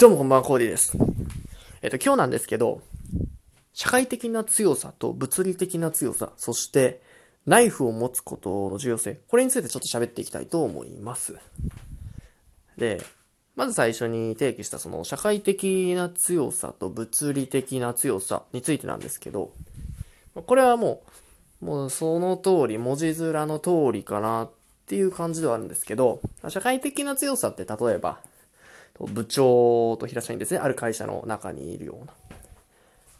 どうもこんばんは、コーディです。えっと、今日なんですけど、社会的な強さと物理的な強さ、そして、ナイフを持つことの重要性、これについてちょっと喋っていきたいと思います。で、まず最初に提起したその社会的な強さと物理的な強さについてなんですけど、これはもう、もうその通り、文字面の通りかなっていう感じではあるんですけど、社会的な強さって例えば、部長と平社員ですね、ある会社の中にいるような。っ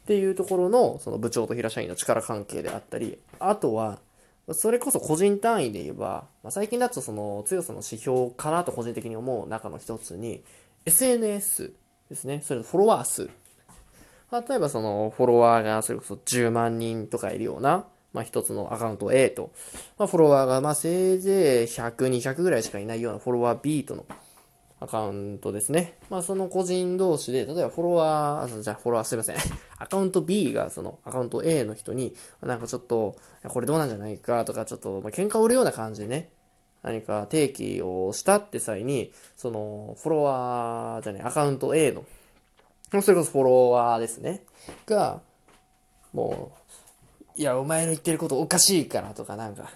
ていうところの、その部長と平社員の力関係であったり、あとは、それこそ個人単位で言えば、まあ、最近だとその強さの指標かなと個人的に思う中の一つに、SNS ですね。それのフォロワー数。例えばそのフォロワーがそれこそ10万人とかいるような、まあ一つのアカウント A と、まあフォロワーがまあせいぜい100、200ぐらいしかいないようなフォロワー B とのアカウントですね。まあその個人同士で、例えばフォロワー、あじゃあフォロワーすいません。アカウント B がそのアカウント A の人に、なんかちょっと、これどうなんじゃないかとか、ちょっと、まあ、喧嘩を売るような感じでね、何か提起をしたって際に、その、フォロワーじゃね、アカウント A の、それこそフォロワーですね、が、もう、いや、お前の言ってることおかしいからとか、なんか、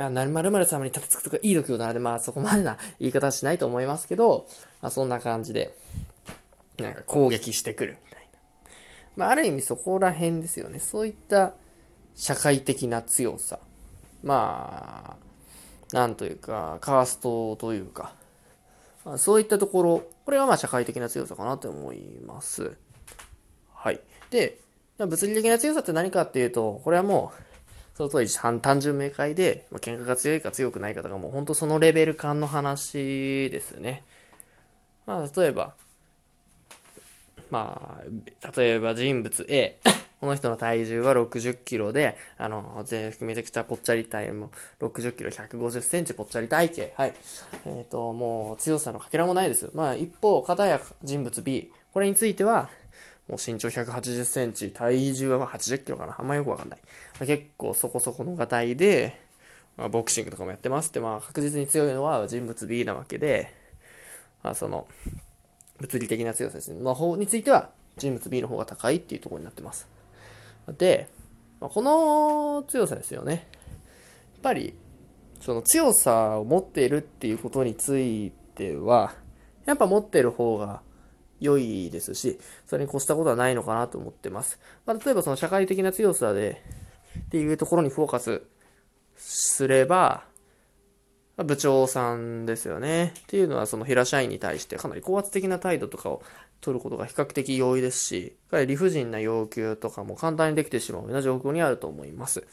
いや、なるまる様に立てつくとかいい度胸だなで、まあそこまでな言い方はしないと思いますけど、まあそんな感じで、なんか攻撃してくるみたいな。まあある意味そこら辺ですよね。そういった社会的な強さ。まあ、なんというか、カーストというか、まあ、そういったところ、これはまあ社会的な強さかなと思います。はい。で、物理的な強さって何かっていうと、これはもう、その通り単純明快で、まあ、喧嘩が強いか強くないかとかもう本当そのレベル感の話ですね。まあ例えば、まあ、例えば人物 A。この人の体重は60キロで、あの、全めちゃくちゃぽっちゃり体も60キロ150センチぽっちゃり体型。はい。えっ、ー、と、もう強さのかけらもないです。まあ一方、片や人物 B。これについては、もう身長180センチ、体重はま80キロかな。あんまよくわかんない。まあ、結構そこそこのがたいで、まあ、ボクシングとかもやってますって、まあ確実に強いのは人物 B なわけで、まあその、物理的な強さですね。の方については人物 B の方が高いっていうところになってます。で、まあ、この強さですよね。やっぱり、その強さを持っているっていうことについては、やっぱ持ってる方が良いですし、それに越したことはないのかなと思ってます。まあ、例えばその社会的な強さで、っていうところにフォーカスすれば、部長さんですよね。っていうのはその平社員に対してかなり高圧的な態度とかを取ることが比較的容易ですし、理不尽な要求とかも簡単にできてしまうような状況にあると思います。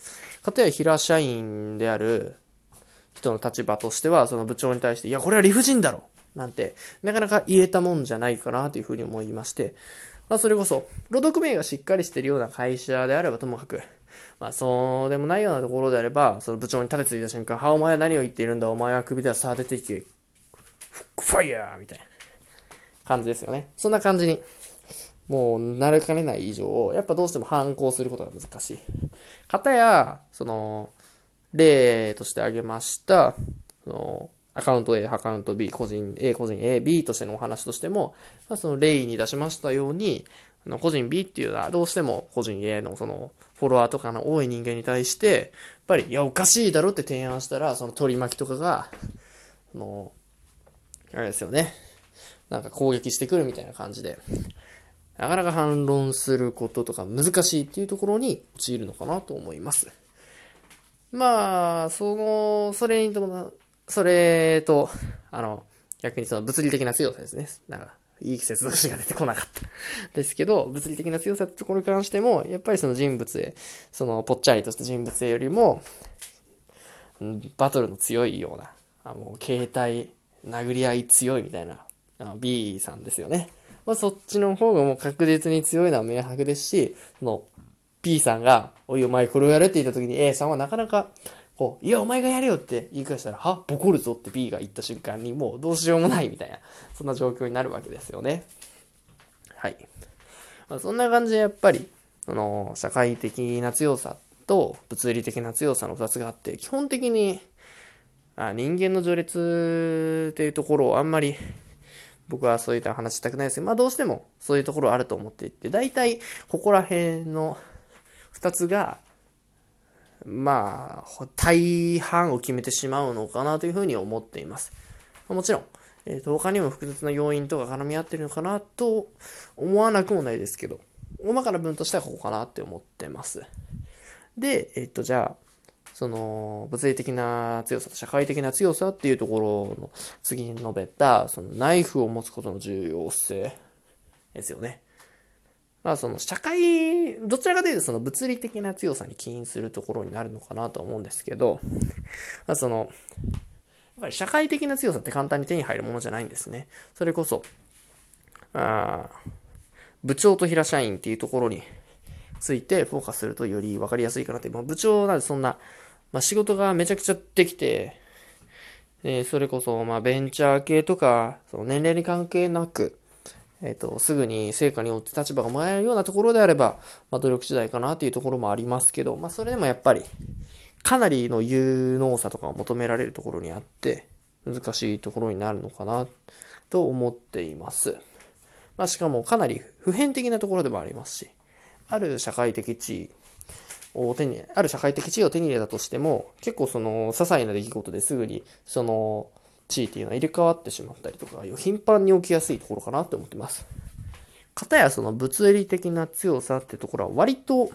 かたや平社員である人の立場としては、その部長に対して、いや、これは理不尽だろなんて、なかなか言えたもんじゃないかなというふうに思いまして、まあ、それこそ、労働組合がしっかりしているような会社であればともかく、まあ、そうでもないようなところであれば、その部長に立てついた瞬間、は、お前は何を言っているんだ、お前は首ではさあ出ていけ、ファイヤー!みたいな。感じですよね。そんな感じに、もう、慣れかねない以上、やっぱどうしても反抗することが難しい。かたや、その、例として挙げました、その、アカウント A、アカウント B、個人 A、個人 A、B としてのお話としても、まあ、その例に出しましたように、あの個人 B っていうのはどうしても個人 A のそのフォロワーとかの多い人間に対して、やっぱり、いや、おかしいだろって提案したら、その取り巻きとかが、その、あれですよね。なんか攻撃してくるみたいな感じで、なかなか反論することとか難しいっていうところに陥るのかなと思います。まあ、その、それにとも、それと、あの、逆にその物理的な強さですね。なんか、いい接続詞が出てこなかった。ですけど、物理的な強さってところに関しても、やっぱりその人物へ、そのぽっちゃりとした人物へよりも、バトルの強いような、あの、携帯、殴り合い強いみたいな、あの B さんですよね。まあ、そっちの方がもう確実に強いのは明白ですし、その、B さんが、おいお前これをやるって言った時に A さんはなかなか、こう、いや、お前がやれよって言い返したら、は？ボコるぞって B が言った瞬間に、もうどうしようもないみたいな、そんな状況になるわけですよね。はい。まあ、そんな感じでやっぱり、その、社会的な強さと物理的な強さの二つがあって、基本的に、あ人間の序列っていうところをあんまり、僕はそういった話したくないですけど、まあどうしてもそういうところあると思っていて、大体ここら辺の二つが、まあ、大半を決めてしまうのかなというふうに思っています。もちろん、えー、と他にも複雑な要因とか絡み合ってるのかなと思わなくもないですけど、大まかな分としてはここかなって思ってます。で、えっ、ー、と、じゃあ、その、物理的な強さと社会的な強さっていうところの次に述べた、そのナイフを持つことの重要性ですよね。まあその社会、どちらかというとその物理的な強さに起因するところになるのかなと思うんですけど、まあその、やっぱり社会的な強さって簡単に手に入るものじゃないんですね。それこそ、あ部長と平社員っていうところについてフォーカスするとより分かりやすいかなって。まあ、部長なんでそんな、まあ、仕事がめちゃくちゃできて、えー、それこそ、まあ、ベンチャー系とか、その年齢に関係なく、えっ、ー、と、すぐに成果によって立場がもらえるようなところであれば、まあ、努力次第かなっていうところもありますけど、まあ、それでもやっぱり、かなりの有能さとかを求められるところにあって、難しいところになるのかな、と思っています。まあ、しかもかなり普遍的なところでもありますし、ある社会的地位を手に、ある社会的地位を手に入れたとしても、結構その、些細な出来事ですぐに、その、地位っていうのは入れ替わってしまったりとか、頻繁に起きやすいところかなって思ってます。かたやその物理的な強さってところは割と、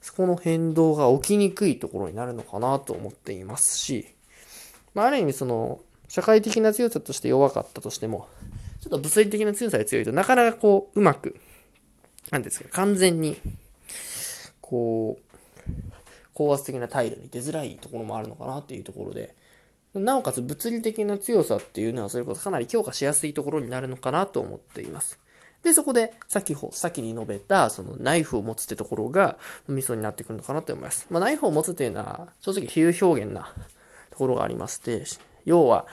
そこの変動が起きにくいところになるのかなと思っていますし、まあ、ある意味その、社会的な強さとして弱かったとしても、ちょっと物理的な強さが強いとなかなかこう、うまく、なんですか、完全に、こう、高圧的な態度に出づらいところもあるのかなっていうところで、なおかつ物理的な強さっていうのはそれこそかなり強化しやすいところになるのかなと思っています。で、そこで、先ほ、先に述べた、そのナイフを持つってところが、ミソになってくるのかなと思います。まあ、ナイフを持つっていうのは、正直比喩表現なところがありまして、要は、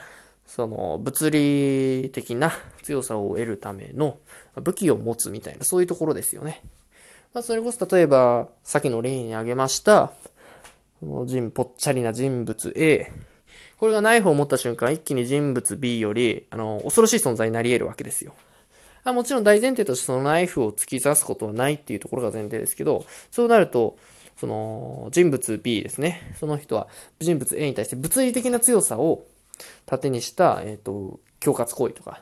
その、物理的な強さを得るための武器を持つみたいな、そういうところですよね。まあ、それこそ例えば、さっきの例に挙げました、人、ぽっちゃりな人物 A。これがナイフを持った瞬間、一気に人物 B より、あの、恐ろしい存在になり得るわけですよ。あもちろん大前提としてそのナイフを突き刺すことはないっていうところが前提ですけど、そうなると、その、人物 B ですね。その人は、人物 A に対して物理的な強さを盾にした、えっ、ー、と、恐喝行為とか、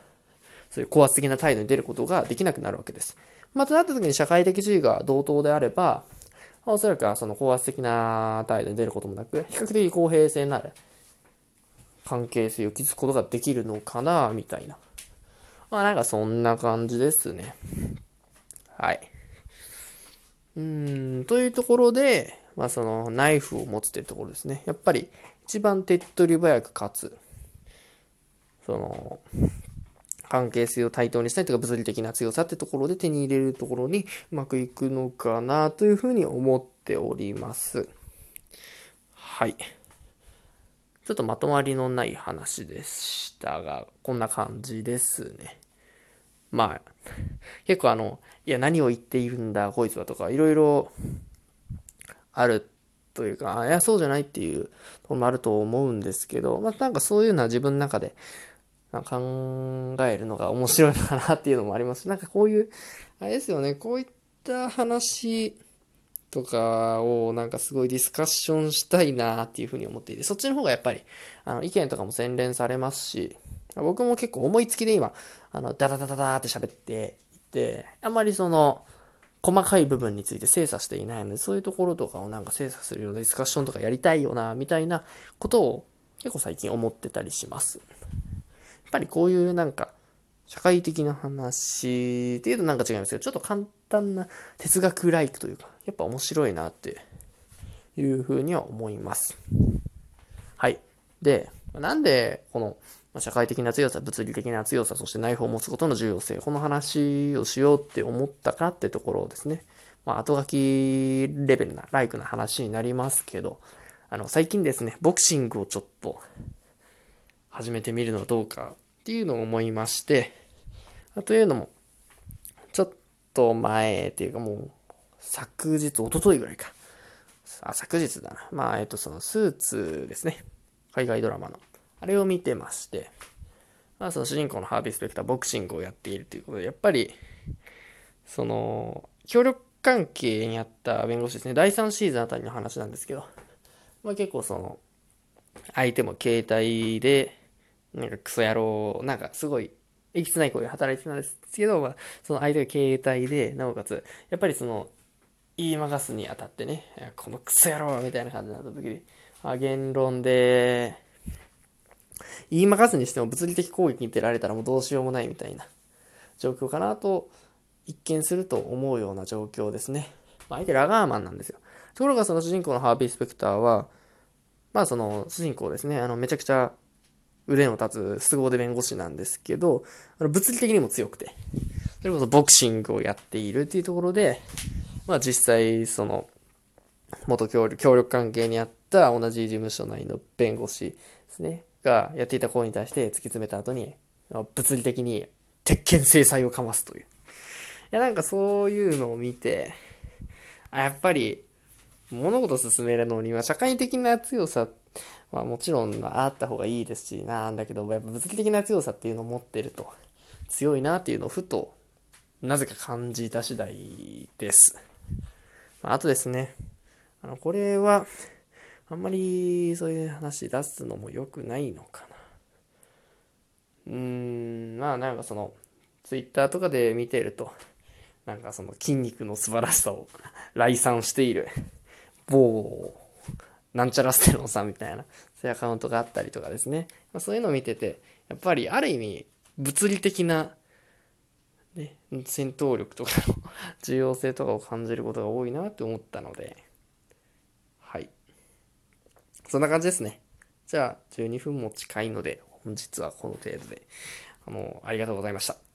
そういう高圧的な態度に出ることができなくなるわけです。またなった時に社会的地位が同等であれば、おそらくはその高圧的な態度に出ることもなく、比較的公平性のある関係性を築くことができるのかな、みたいな。まあなんかそんな感じですね。はい。うーん、というところで、まあそのナイフを持つっていうところですね。やっぱり一番手っ取り早く勝つ。その、関係性を対等にしたいとか物理的な強さってところで手に入れるところにうまくいくのかなというふうに思っております。はい。ちょっとまとまりのない話でしたが、こんな感じですね。まあ、結構あの、いや何を言っているんだこいつはとか、いろいろあるというか、いやそうじゃないっていうところもあると思うんですけど、まあなんかそういうのは自分の中で考えるのが面白いのかなっていうのもあります。なんかこういう、あれですよね、こういった話とかをなんかすごいディスカッションしたいなっていうふうに思っていて、そっちの方がやっぱり、あの、意見とかも洗練されますし、僕も結構思いつきで今、あの、ダダダダダーって喋っていて、あんまりその、細かい部分について精査していないので、そういうところとかをなんか精査するようなディスカッションとかやりたいよな、みたいなことを結構最近思ってたりします。やっぱりこういうなんか、社会的な話っていうとなんか違いますけど、ちょっと簡単な哲学ライクというか、やっぱ面白いなっていうふうには思います。はい。で、なんでこの社会的な強さ、物理的な強さ、そしてナイフを持つことの重要性、この話をしようって思ったかってところをですね、まあ、後書きレベルな、ライクな話になりますけど、あの、最近ですね、ボクシングをちょっと始めてみるのはどうかっていうのを思いまして、というのも、ちょっと前っていうかもう、昨日、一昨日ぐらいか。あ、昨日だな。まあ、えっと、そのスーツですね。海外ドラマの。あれを見てまして、まあその主人公のハービー・スペクターボクシングをやっているということで、やっぱり、その、協力関係にあった弁護士ですね、第3シーズンあたりの話なんですけど、まあ結構その、相手も携帯で、なんかクソ野郎、なんかすごい、えきつない声で働いてたんですけど、まあ、その相手が携帯で、なおかつ、やっぱりその、言いまかすにあたってね、このクソ野郎みたいな感じになった時に、あ言論で、言いまかすにしても物理的攻撃に出られたらもうどうしようもないみたいな状況かなと、一見すると思うような状況ですね。ま、相手ラガーマンなんですよ。ところがその主人公のハービー・スペクターは、まあその主人公ですね、あのめちゃくちゃ腕の立つ凄腕弁護士なんですけど、あの物理的にも強くて、それこそボクシングをやっているっていうところで、まあ実際その元協力協力関係にあった同じ事務所内の弁護士ですね、がやっていた行為に対して突き詰めた後に、物理的に鉄拳制裁をかますという。いやなんかそういうのを見て、あ、やっぱり物事進めるのには社会的な強さはもちろんあった方がいいですし、なんだけど、やっぱ物理的な強さっていうのを持ってると強いなっていうのをふと、なぜか感じた次第です。あとですね、あの、これは、あんまりそういう話出すのも良くないのかな。うーん、まあなんかその、ツイッターとかで見てると、なんかその筋肉の素晴らしさを 来賛している某、なんちゃらステロンさんみたいな、そういうアカウントがあったりとかですね。ま、そういうのを見てて、やっぱりある意味、物理的な、ね、戦闘力とかの 重要性とかを感じることが多いなって思ったので、はい。そんな感じですね。じゃあ、12分も近いので、本日はこの程度で、あの、ありがとうございました。